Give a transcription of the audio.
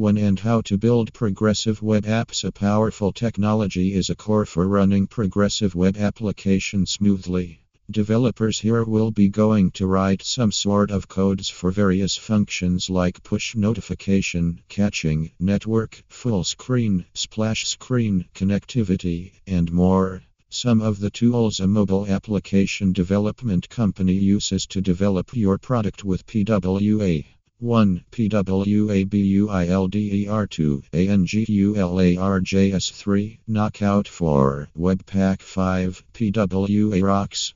When and how to build progressive web apps. A powerful technology is a core for running progressive web applications smoothly. Developers here will be going to write some sort of codes for various functions like push notification, caching, network, full screen, splash screen, connectivity, and more. Some of the tools a mobile application development company uses to develop your product with PWA. 1. PWABuilder 2. ANGULARJS 3. Knockout 4. Webpack 5. PWA Rocks.